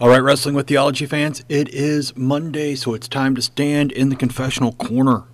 All right, Wrestling with Theology fans, it is Monday, so it's time to stand in the confessional corner.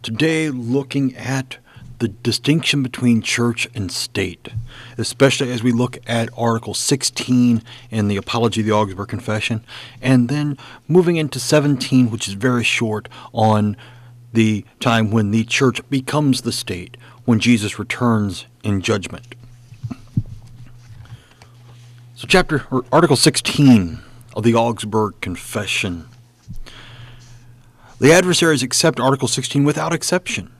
Today, looking at the distinction between church and state, especially as we look at Article 16 in the Apology of the Augsburg Confession, and then moving into 17, which is very short, on the time when the church becomes the state, when Jesus returns in judgment. So, chapter or Article 16 of the Augsburg Confession. The adversaries accept Article 16 without exception.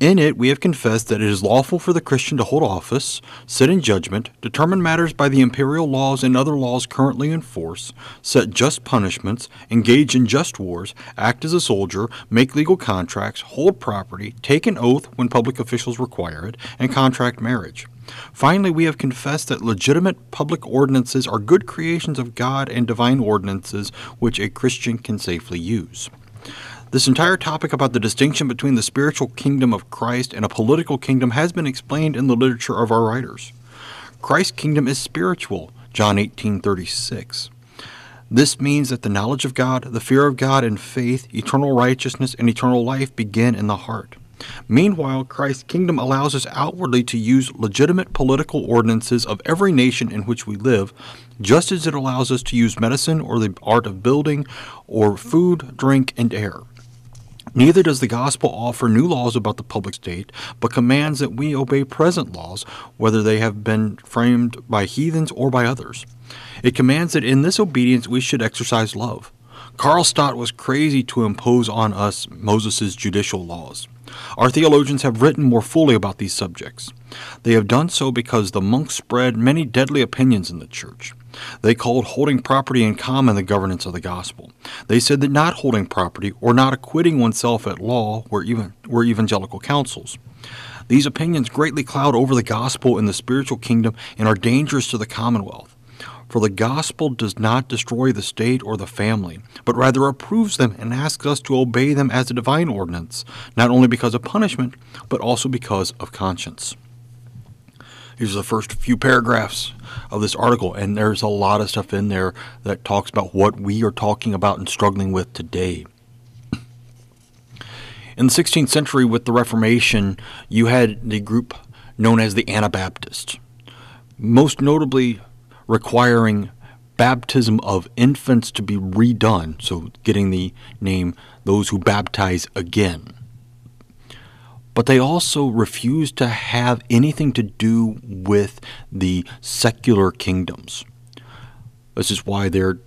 In it, we have confessed that it is lawful for the Christian to hold office, sit in judgment, determine matters by the imperial laws and other laws currently in force, set just punishments, engage in just wars, act as a soldier, make legal contracts, hold property, take an oath when public officials require it, and contract marriage. Finally, we have confessed that legitimate public ordinances are good creations of God and divine ordinances which a Christian can safely use. This entire topic about the distinction between the spiritual kingdom of Christ and a political kingdom has been explained in the literature of our writers. Christ's kingdom is spiritual, John 18:36. This means that the knowledge of God, the fear of God and faith, eternal righteousness and eternal life begin in the heart. Meanwhile, Christ's kingdom allows us outwardly to use legitimate political ordinances of every nation in which we live, just as it allows us to use medicine or the art of building or food, drink, and air. Neither does the gospel offer new laws about the public state, but commands that we obey present laws, whether they have been framed by heathens or by others. It commands that in this obedience we should exercise love. Karlstadt was crazy to impose on us Moses' judicial laws. Our theologians have written more fully about these subjects. They have done so because the monks spread many deadly opinions in the church. They called holding property in common the governance of the gospel. They said that not holding property or not acquitting oneself at law were, even, were evangelical counsels. These opinions greatly cloud over the gospel and the spiritual kingdom and are dangerous to the commonwealth. For the gospel does not destroy the state or the family, but rather approves them and asks us to obey them as a divine ordinance, not only because of punishment, but also because of conscience. These are the first few paragraphs of this article, and there's a lot of stuff in there that talks about what we are talking about and struggling with today. In the 16th century, with the Reformation, you had the group known as the Anabaptists, most notably requiring baptism of infants to be redone, so getting the name those who baptize again. But they also refused to have anything to do with the secular kingdoms. This is why their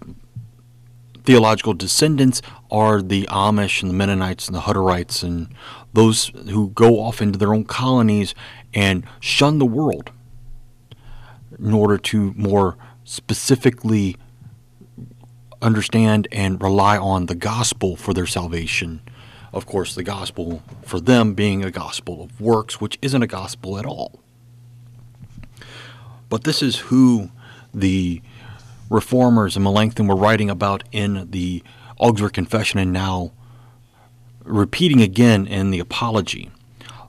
theological descendants are the Amish and the Mennonites and the Hutterites and those who go off into their own colonies and shun the world in order to more specifically understand and rely on the gospel for their salvation. Of course, the gospel for them being a gospel of works, which isn't a gospel at all. But this is who the reformers and Melanchthon were writing about in the Augsburg Confession and now repeating again in the Apology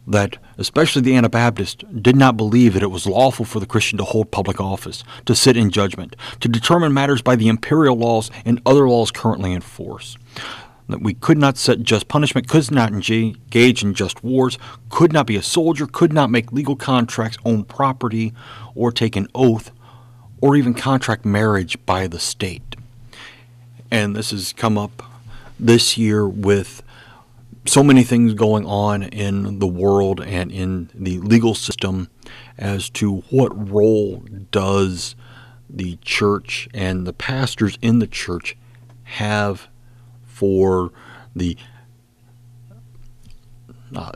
that especially the Anabaptists, did not believe that it was lawful for the Christian to hold public office, to sit in judgment, to determine matters by the imperial laws and other laws currently in force. That we could not set just punishment, could not engage in just wars, could not be a soldier, could not make legal contracts, own property, or take an oath, or even contract marriage by the state. And this has come up this year with so many things going on in the world and in the legal system as to what role does the church and the pastors in the church have for the uh,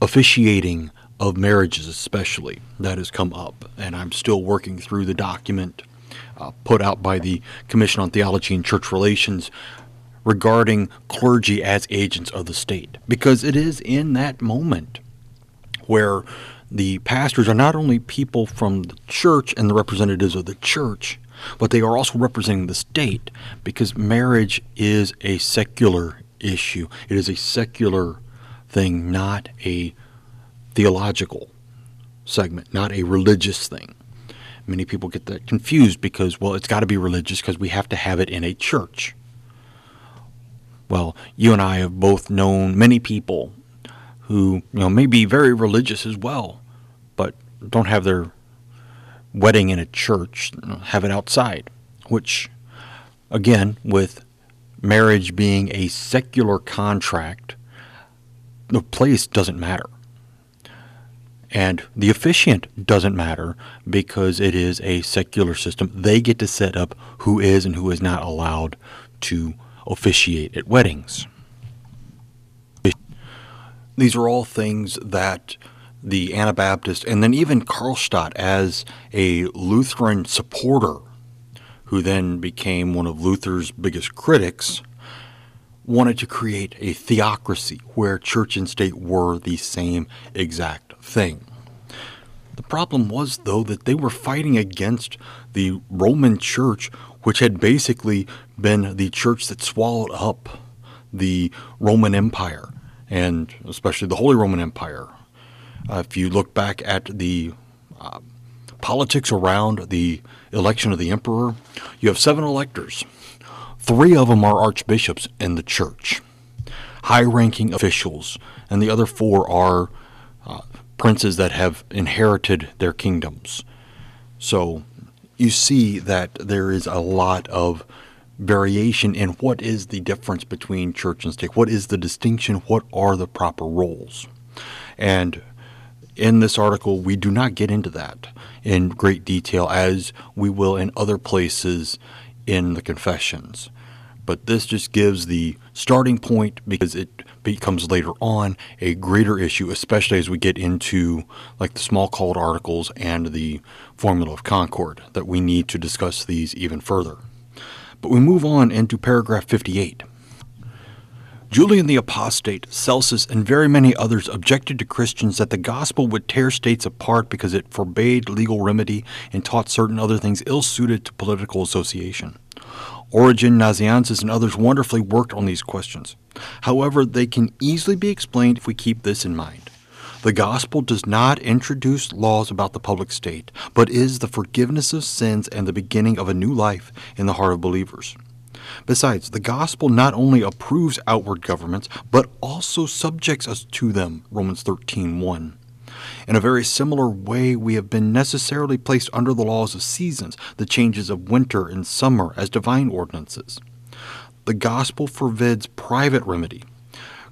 officiating of marriages, especially. That has come up, and I'm still working through the document uh, put out by the Commission on Theology and Church Relations regarding clergy as agents of the state. Because it is in that moment where the pastors are not only people from the church and the representatives of the church, but they are also representing the state because marriage is a secular issue. It is a secular thing, not a theological segment, not a religious thing. Many people get that confused because, well, it's got to be religious because we have to have it in a church. Well, you and I have both known many people who, you know, may be very religious as well, but don't have their wedding in a church, have it outside, which, again, with marriage being a secular contract, the place doesn't matter. And the officiant doesn't matter because it is a secular system. They get to set up who is and who is not allowed to officiate at weddings. These are all things that the Anabaptist and then even Karlstadt as a Lutheran supporter who then became one of Luther's biggest critics wanted to create a theocracy where church and state were the same exact thing. The problem was, though, that they were fighting against the Roman church, which had basically been the church that swallowed up the Roman Empire, and especially the Holy Roman Empire. Uh, if you look back at the uh, politics around the election of the emperor, you have seven electors. Three of them are archbishops in the church, high ranking officials, and the other four are uh, princes that have inherited their kingdoms. So you see that there is a lot of variation in what is the difference between church and state. What is the distinction? What are the proper roles? And in this article, we do not get into that in great detail as we will in other places in the confessions. But this just gives the starting point because it becomes later on a greater issue, especially as we get into like the Smalcald articles and the formula of concord, that we need to discuss these even further. But we move on into paragraph 58. Julian the Apostate, Celsus, and very many others objected to Christians that the gospel would tear states apart because it forbade legal remedy and taught certain other things ill suited to political association. Origen, Nazianzus, and others wonderfully worked on these questions. However, they can easily be explained if we keep this in mind. The gospel does not introduce laws about the public state, but is the forgiveness of sins and the beginning of a new life in the heart of believers. Besides, the gospel not only approves outward governments, but also subjects us to them. Romans 13:1. In a very similar way, we have been necessarily placed under the laws of seasons, the changes of winter and summer as divine ordinances. The gospel forbids private remedy.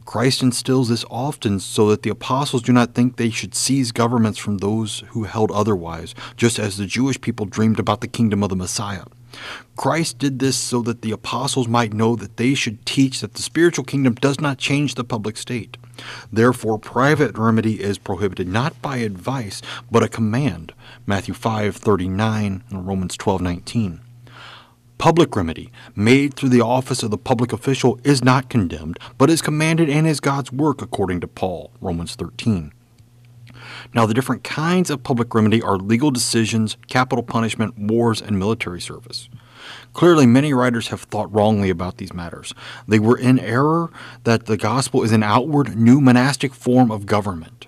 Christ instills this often so that the apostles do not think they should seize governments from those who held otherwise, just as the Jewish people dreamed about the kingdom of the Messiah. Christ did this so that the apostles might know that they should teach that the spiritual kingdom does not change the public state. Therefore, private remedy is prohibited not by advice, but a command. Matthew 5:39 and Romans 12:19. Public remedy, made through the office of the public official, is not condemned, but is commanded and is God's work, according to Paul, Romans 13. Now, the different kinds of public remedy are legal decisions, capital punishment, wars, and military service. Clearly, many writers have thought wrongly about these matters. They were in error that the gospel is an outward, new monastic form of government.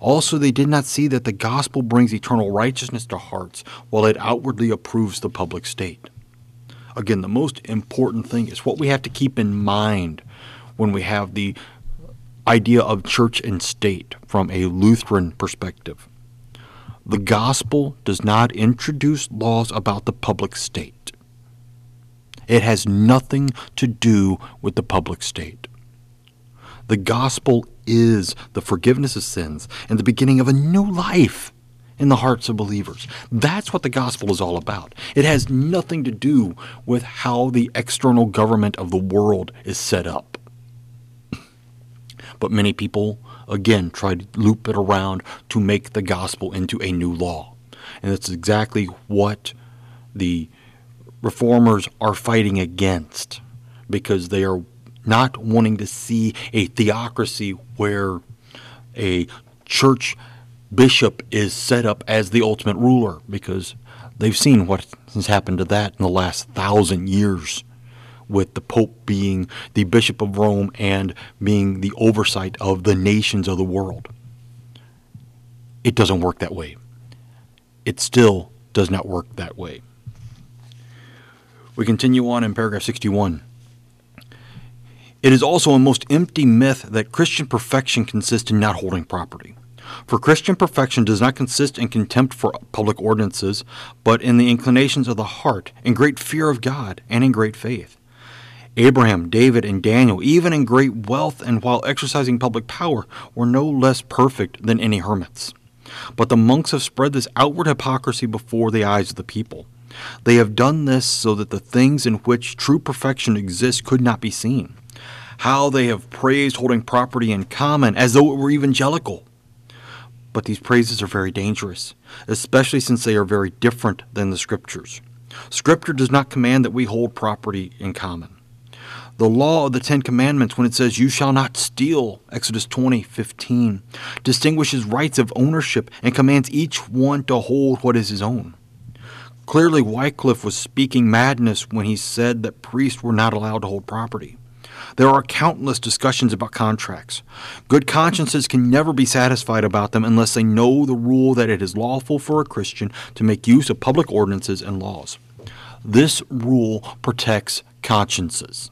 Also, they did not see that the gospel brings eternal righteousness to hearts, while it outwardly approves the public state. Again, the most important thing is what we have to keep in mind when we have the idea of church and state from a Lutheran perspective. The gospel does not introduce laws about the public state. It has nothing to do with the public state. The gospel is the forgiveness of sins and the beginning of a new life in the hearts of believers. That's what the gospel is all about. It has nothing to do with how the external government of the world is set up. But many people, again, try to loop it around to make the gospel into a new law. And that's exactly what the reformers are fighting against because they are not wanting to see a theocracy where a church bishop is set up as the ultimate ruler because they've seen what has happened to that in the last thousand years with the Pope being the Bishop of Rome and being the oversight of the nations of the world. It doesn't work that way. It still does not work that way. We continue on in paragraph 61. It is also a most empty myth that Christian perfection consists in not holding property. For Christian perfection does not consist in contempt for public ordinances, but in the inclinations of the heart, in great fear of God, and in great faith. Abraham, David, and Daniel, even in great wealth and while exercising public power, were no less perfect than any hermits. But the monks have spread this outward hypocrisy before the eyes of the people. They have done this so that the things in which true perfection exists could not be seen. How they have praised holding property in common as though it were evangelical. But these praises are very dangerous, especially since they are very different than the Scriptures. Scripture does not command that we hold property in common the law of the Ten Commandments when it says, You shall not steal, Exodus 20, 15, distinguishes rights of ownership and commands each one to hold what is his own. Clearly, Wycliffe was speaking madness when he said that priests were not allowed to hold property. There are countless discussions about contracts. Good consciences can never be satisfied about them unless they know the rule that it is lawful for a Christian to make use of public ordinances and laws. This rule protects consciences.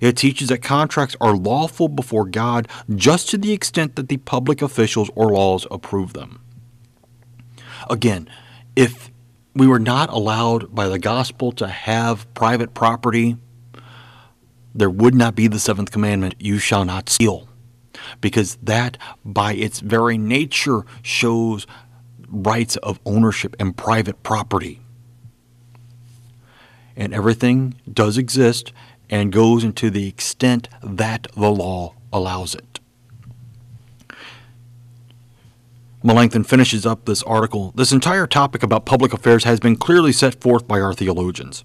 It teaches that contracts are lawful before God just to the extent that the public officials or laws approve them. Again, if we were not allowed by the gospel to have private property, there would not be the seventh commandment, you shall not steal. Because that, by its very nature, shows rights of ownership and private property. And everything does exist and goes into the extent that the law allows it. Melanchthon finishes up this article. This entire topic about public affairs has been clearly set forth by our theologians.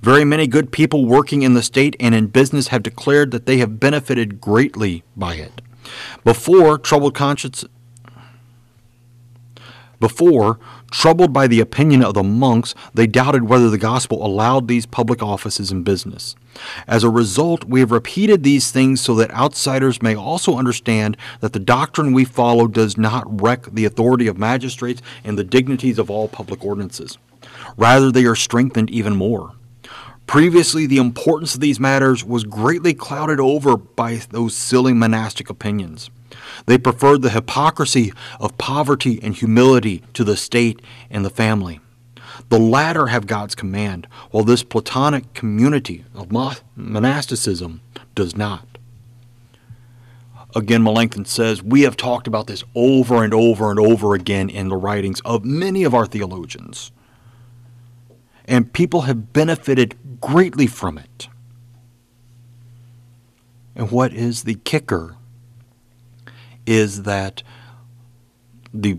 Very many good people working in the state and in business have declared that they have benefited greatly by it. Before troubled conscience before Troubled by the opinion of the monks, they doubted whether the gospel allowed these public offices and business. As a result, we have repeated these things so that outsiders may also understand that the doctrine we follow does not wreck the authority of magistrates and the dignities of all public ordinances. Rather, they are strengthened even more. Previously, the importance of these matters was greatly clouded over by those silly monastic opinions. They preferred the hypocrisy of poverty and humility to the state and the family. The latter have God's command, while this Platonic community of monasticism does not. Again, Melanchthon says, We have talked about this over and over and over again in the writings of many of our theologians. And people have benefited greatly from it. And what is the kicker is that the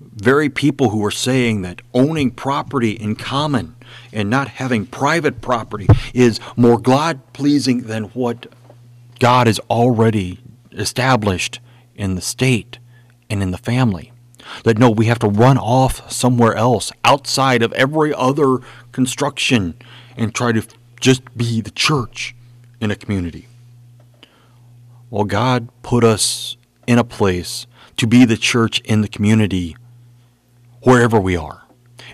very people who are saying that owning property in common and not having private property is more God pleasing than what God has already established in the state and in the family. That no, we have to run off somewhere else outside of every other construction and try to just be the church in a community. Well, God put us in a place to be the church in the community wherever we are.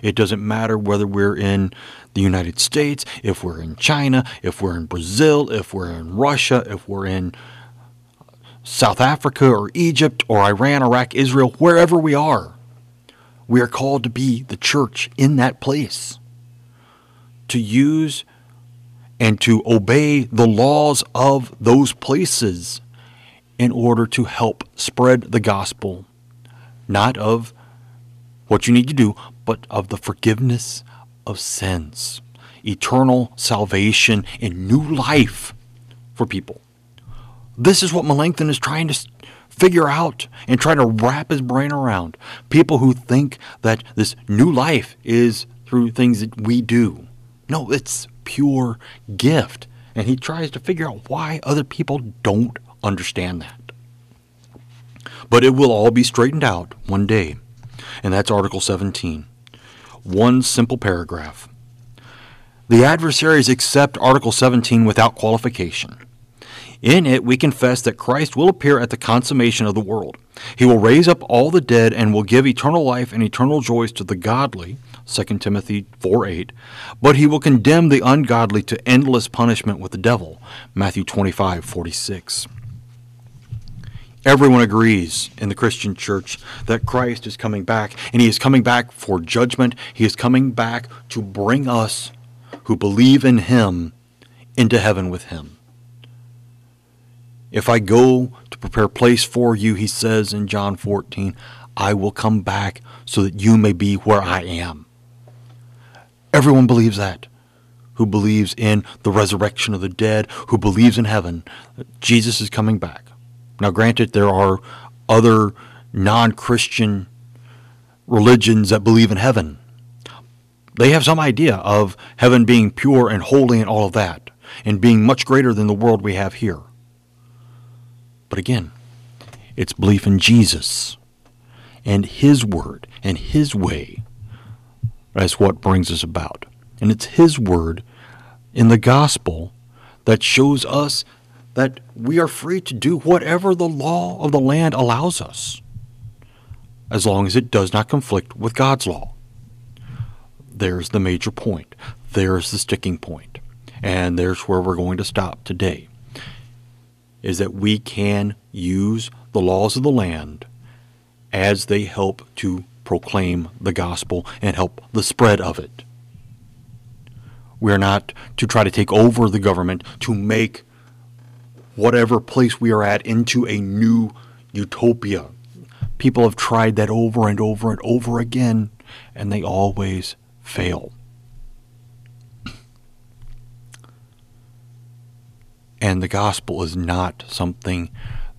It doesn't matter whether we're in the United States, if we're in China, if we're in Brazil, if we're in Russia, if we're in South Africa or Egypt or Iran, Iraq, Israel, wherever we are. We are called to be the church in that place, to use and to obey the laws of those places in order to help spread the gospel, not of what you need to do, but of the forgiveness of sins, eternal salvation, and new life for people. This is what Melanchthon is trying to figure out and trying to wrap his brain around. People who think that this new life is through things that we do. No, it's pure gift. And he tries to figure out why other people don't understand that. But it will all be straightened out one day, and that's Article 17. One simple paragraph. The adversaries accept Article 17 without qualification. In it, we confess that Christ will appear at the consummation of the world. He will raise up all the dead and will give eternal life and eternal joys to the godly, 2 Timothy 4 8, but he will condemn the ungodly to endless punishment with the devil, Matthew 25 46. Everyone agrees in the Christian church that Christ is coming back, and he is coming back for judgment. He is coming back to bring us who believe in him into heaven with him. If I go to prepare place for you, he says in John 14, I will come back so that you may be where I am. Everyone believes that. Who believes in the resurrection of the dead, who believes in heaven, Jesus is coming back. Now, granted, there are other non Christian religions that believe in heaven. They have some idea of heaven being pure and holy and all of that, and being much greater than the world we have here. But again, it's belief in Jesus and His Word and His way. That's what brings us about. And it's His Word in the gospel that shows us that we are free to do whatever the law of the land allows us, as long as it does not conflict with God's law. There's the major point. There's the sticking point. And there's where we're going to stop today. Is that we can use the laws of the land as they help to proclaim the gospel and help the spread of it. We are not to try to take over the government to make whatever place we are at into a new utopia. People have tried that over and over and over again, and they always fail. And the gospel is not something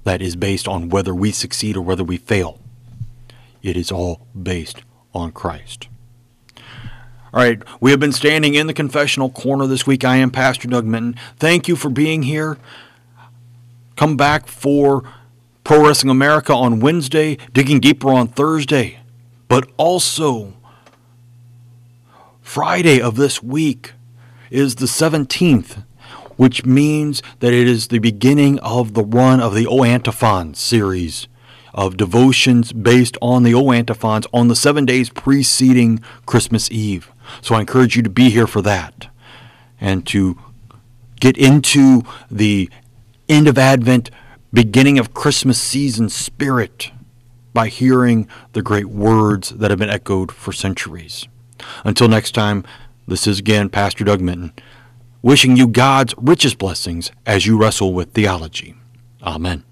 that is based on whether we succeed or whether we fail. It is all based on Christ. All right, we have been standing in the confessional corner this week. I am Pastor Doug Minton. Thank you for being here. Come back for Pro Wrestling America on Wednesday, Digging Deeper on Thursday, but also Friday of this week is the 17th, which means that it is the beginning of the run of the O Antiphon series of devotions based on the O Antiphons on the seven days preceding Christmas Eve. So I encourage you to be here for that and to get into the end of Advent, beginning of Christmas season spirit by hearing the great words that have been echoed for centuries. Until next time, this is again Pastor Doug Minton, wishing you God's richest blessings as you wrestle with theology. Amen.